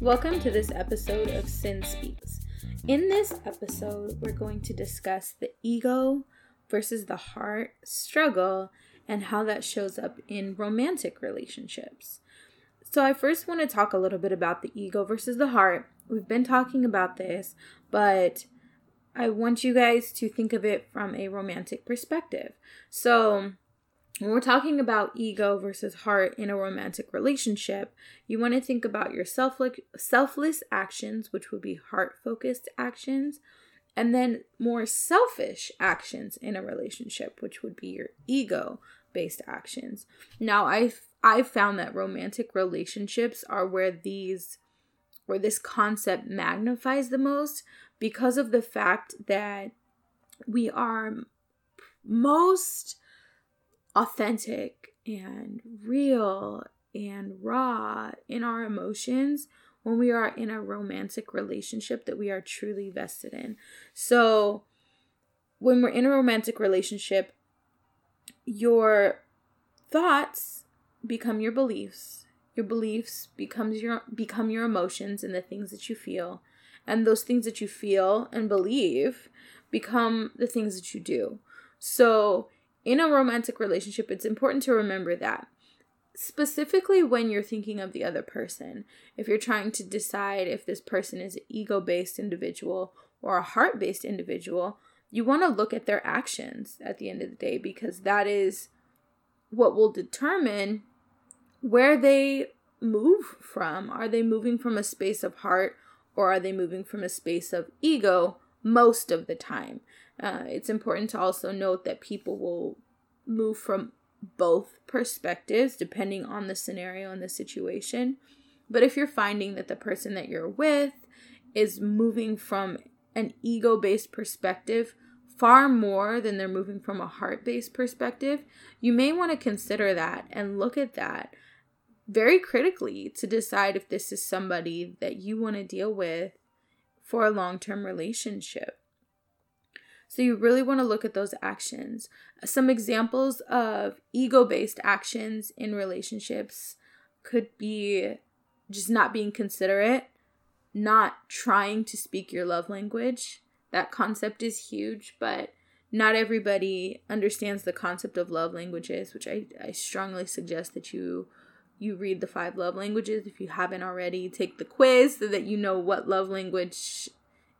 Welcome to this episode of Sin Speaks. In this episode, we're going to discuss the ego versus the heart struggle and how that shows up in romantic relationships. So, I first want to talk a little bit about the ego versus the heart. We've been talking about this, but I want you guys to think of it from a romantic perspective. So, when we're talking about ego versus heart in a romantic relationship, you want to think about your selfless, selfless actions, which would be heart focused actions, and then more selfish actions in a relationship, which would be your ego based actions. Now, I've I've found that romantic relationships are where these where this concept magnifies the most because of the fact that we are most authentic and real and raw in our emotions when we are in a romantic relationship that we are truly vested in. So, when we're in a romantic relationship, your thoughts become your beliefs. Your beliefs becomes your become your emotions and the things that you feel. And those things that you feel and believe become the things that you do. So, in a romantic relationship, it's important to remember that. Specifically, when you're thinking of the other person, if you're trying to decide if this person is an ego based individual or a heart based individual, you want to look at their actions at the end of the day because that is what will determine where they move from. Are they moving from a space of heart or are they moving from a space of ego most of the time? Uh, it's important to also note that people will move from both perspectives depending on the scenario and the situation. But if you're finding that the person that you're with is moving from an ego based perspective far more than they're moving from a heart based perspective, you may want to consider that and look at that very critically to decide if this is somebody that you want to deal with for a long term relationship. So you really want to look at those actions. Some examples of ego based actions in relationships could be just not being considerate, not trying to speak your love language. That concept is huge, but not everybody understands the concept of love languages, which I, I strongly suggest that you you read the five love languages if you haven't already. Take the quiz so that you know what love language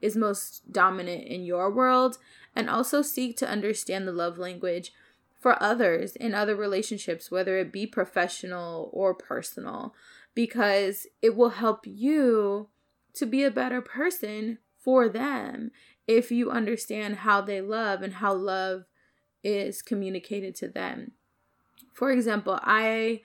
is most dominant in your world and also seek to understand the love language for others in other relationships, whether it be professional or personal, because it will help you to be a better person for them if you understand how they love and how love is communicated to them. For example, I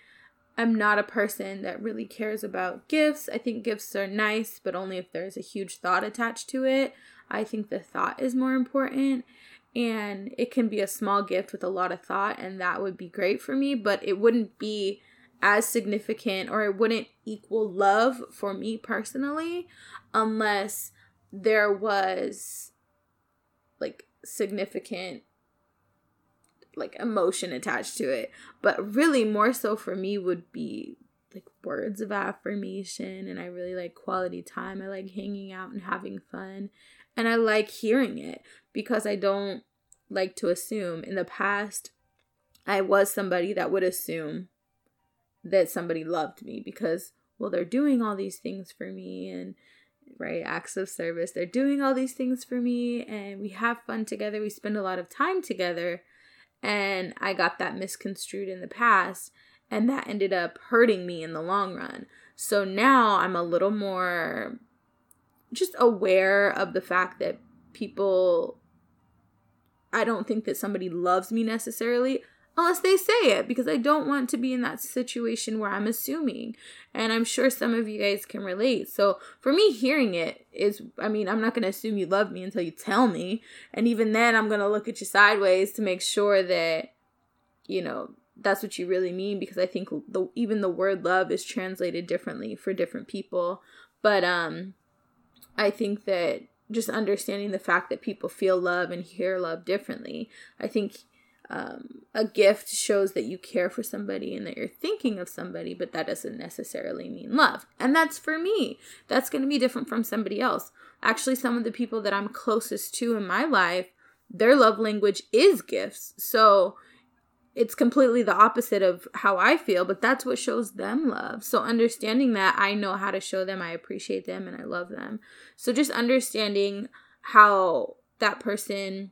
am not a person that really cares about gifts. I think gifts are nice, but only if there's a huge thought attached to it. I think the thought is more important. And it can be a small gift with a lot of thought, and that would be great for me, but it wouldn't be as significant or it wouldn't equal love for me personally unless there was like significant like emotion attached to it. But really more so for me would be like words of affirmation and I really like quality time. I like hanging out and having fun. And I like hearing it because I don't like to assume. In the past, I was somebody that would assume that somebody loved me because well they're doing all these things for me and right acts of service they're doing all these things for me and we have fun together we spend a lot of time together and I got that misconstrued in the past, and that ended up hurting me in the long run. So now I'm a little more just aware of the fact that people I don't think that somebody loves me necessarily unless they say it because I don't want to be in that situation where I'm assuming. And I'm sure some of you guys can relate. So for me, hearing it is, I mean, I'm not going to assume you love me until you tell me. And even then, I'm going to look at you sideways to make sure that, you know, that's what you really mean because I think the even the word love is translated differently for different people. But um I think that just understanding the fact that people feel love and hear love differently. I think um, a gift shows that you care for somebody and that you're thinking of somebody, but that doesn't necessarily mean love. And that's for me. That's going to be different from somebody else. Actually, some of the people that I'm closest to in my life, their love language is gifts. So it's completely the opposite of how I feel, but that's what shows them love. So understanding that I know how to show them I appreciate them and I love them. So just understanding how that person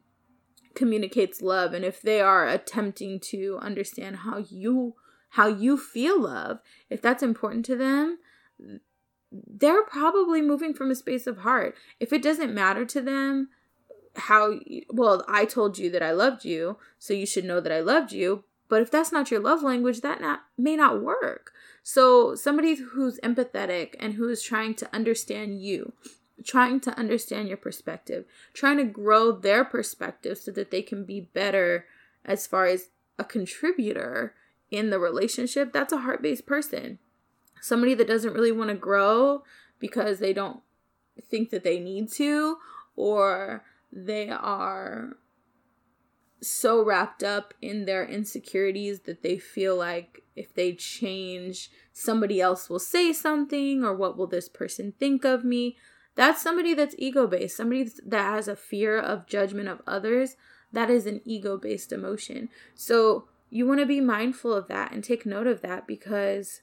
communicates love and if they are attempting to understand how you how you feel love, if that's important to them, they're probably moving from a space of heart. If it doesn't matter to them, how well i told you that i loved you so you should know that i loved you but if that's not your love language that not may not work so somebody who's empathetic and who is trying to understand you trying to understand your perspective trying to grow their perspective so that they can be better as far as a contributor in the relationship that's a heart-based person somebody that doesn't really want to grow because they don't think that they need to or they are so wrapped up in their insecurities that they feel like if they change, somebody else will say something, or what will this person think of me? That's somebody that's ego based, somebody that has a fear of judgment of others. That is an ego based emotion. So you want to be mindful of that and take note of that because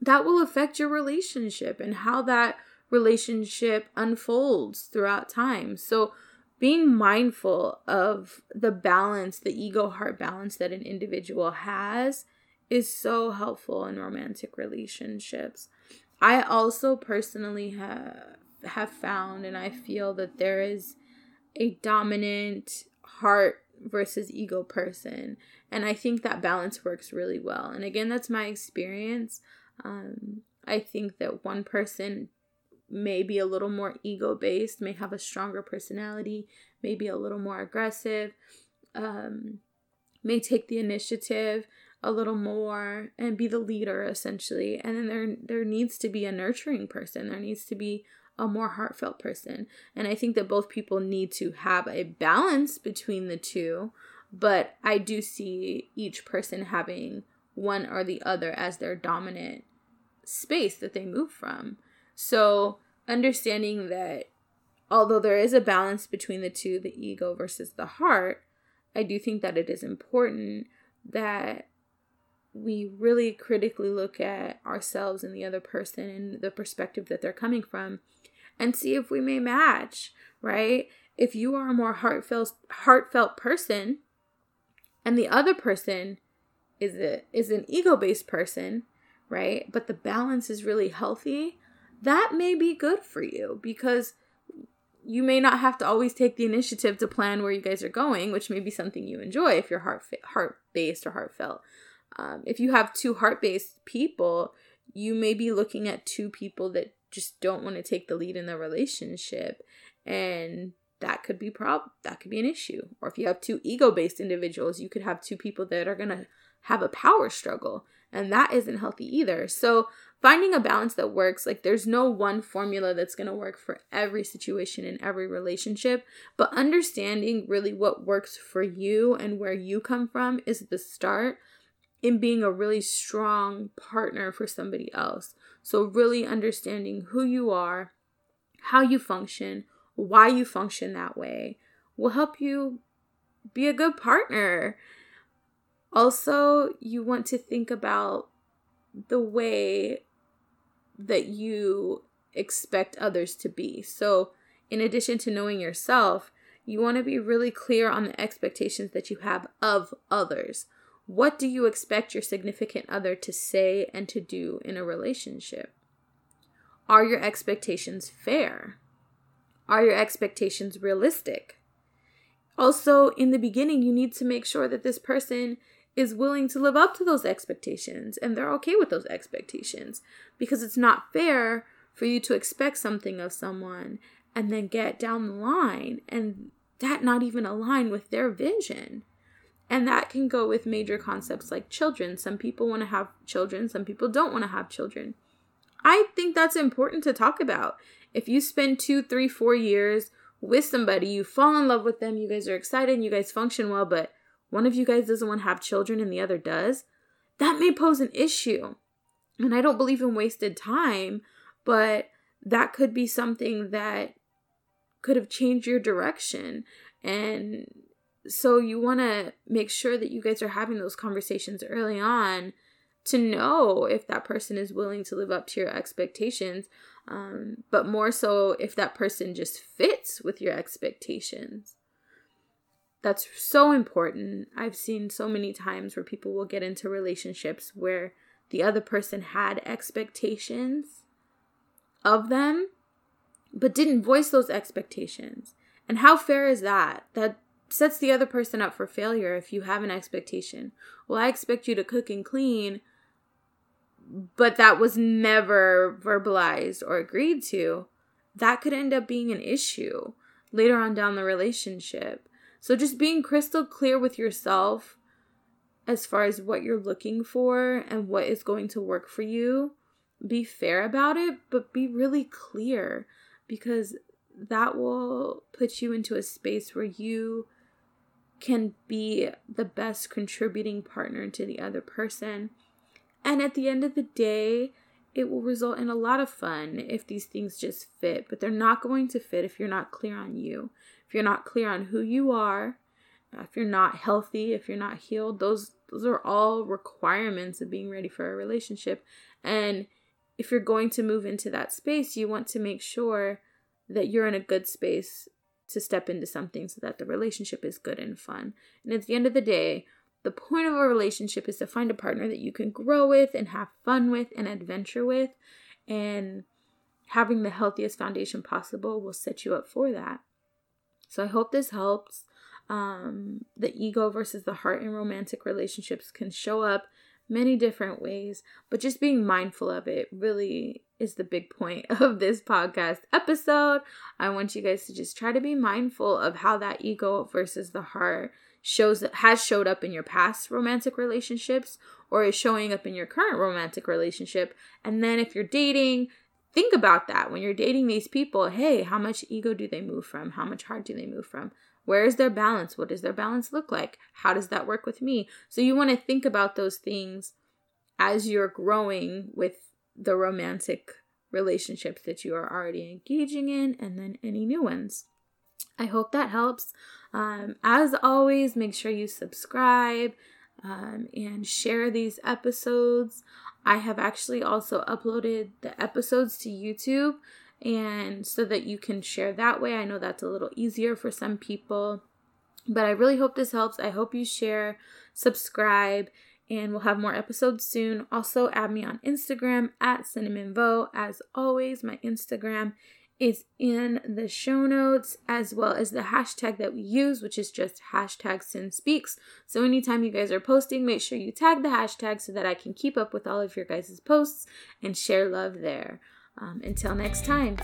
that will affect your relationship and how that relationship unfolds throughout time. So being mindful of the balance, the ego heart balance that an individual has is so helpful in romantic relationships. I also personally have have found and I feel that there is a dominant heart versus ego person and I think that balance works really well. And again, that's my experience. Um, I think that one person may be a little more ego based, may have a stronger personality, may be a little more aggressive, um, may take the initiative a little more and be the leader essentially. And then there there needs to be a nurturing person. There needs to be a more heartfelt person. And I think that both people need to have a balance between the two, but I do see each person having one or the other as their dominant space that they move from. So, understanding that although there is a balance between the two, the ego versus the heart, I do think that it is important that we really critically look at ourselves and the other person and the perspective that they're coming from and see if we may match, right? If you are a more heartfelt heartfelt person and the other person is a, is an ego-based person, right? But the balance is really healthy, that may be good for you because you may not have to always take the initiative to plan where you guys are going, which may be something you enjoy if you're heart heart based or heartfelt. Um, if you have two heart based people, you may be looking at two people that just don't want to take the lead in the relationship, and that could be prob that could be an issue. Or if you have two ego based individuals, you could have two people that are gonna have a power struggle, and that isn't healthy either. So finding a balance that works like there's no one formula that's going to work for every situation in every relationship but understanding really what works for you and where you come from is the start in being a really strong partner for somebody else so really understanding who you are how you function why you function that way will help you be a good partner also you want to think about the way that you expect others to be. So, in addition to knowing yourself, you want to be really clear on the expectations that you have of others. What do you expect your significant other to say and to do in a relationship? Are your expectations fair? Are your expectations realistic? Also, in the beginning, you need to make sure that this person is willing to live up to those expectations and they're okay with those expectations because it's not fair for you to expect something of someone and then get down the line and that not even align with their vision. And that can go with major concepts like children. Some people want to have children, some people don't want to have children. I think that's important to talk about. If you spend two, three, four years with somebody, you fall in love with them, you guys are excited, and you guys function well, but one of you guys doesn't want to have children and the other does, that may pose an issue. And I don't believe in wasted time, but that could be something that could have changed your direction. And so you want to make sure that you guys are having those conversations early on to know if that person is willing to live up to your expectations, um, but more so if that person just fits with your expectations. That's so important. I've seen so many times where people will get into relationships where the other person had expectations of them, but didn't voice those expectations. And how fair is that? That sets the other person up for failure if you have an expectation. Well, I expect you to cook and clean, but that was never verbalized or agreed to. That could end up being an issue later on down the relationship. So just being crystal clear with yourself as far as what you're looking for and what is going to work for you. Be fair about it, but be really clear because that will put you into a space where you can be the best contributing partner to the other person. And at the end of the day, it will result in a lot of fun if these things just fit, but they're not going to fit if you're not clear on you. If you're not clear on who you are, if you're not healthy, if you're not healed, those those are all requirements of being ready for a relationship. And if you're going to move into that space, you want to make sure that you're in a good space to step into something so that the relationship is good and fun. And at the end of the day, the point of a relationship is to find a partner that you can grow with and have fun with and adventure with. And having the healthiest foundation possible will set you up for that. So I hope this helps. Um, the ego versus the heart in romantic relationships can show up many different ways, but just being mindful of it really is the big point of this podcast episode. I want you guys to just try to be mindful of how that ego versus the heart shows has showed up in your past romantic relationships or is showing up in your current romantic relationship. And then if you're dating, think about that when you're dating these people. Hey, how much ego do they move from? How much heart do they move from? Where is their balance? What does their balance look like? How does that work with me? So you want to think about those things as you're growing with the romantic relationships that you are already engaging in and then any new ones. I hope that helps. Um, as always, make sure you subscribe um, and share these episodes. I have actually also uploaded the episodes to YouTube and so that you can share that way. I know that's a little easier for some people, but I really hope this helps. I hope you share, subscribe, and we'll have more episodes soon. Also, add me on Instagram at Cinnamon As always, my Instagram is in the show notes as well as the hashtag that we use, which is just hashtag Sin Speaks. So anytime you guys are posting, make sure you tag the hashtag so that I can keep up with all of your guys' posts and share love there. Um, until next time.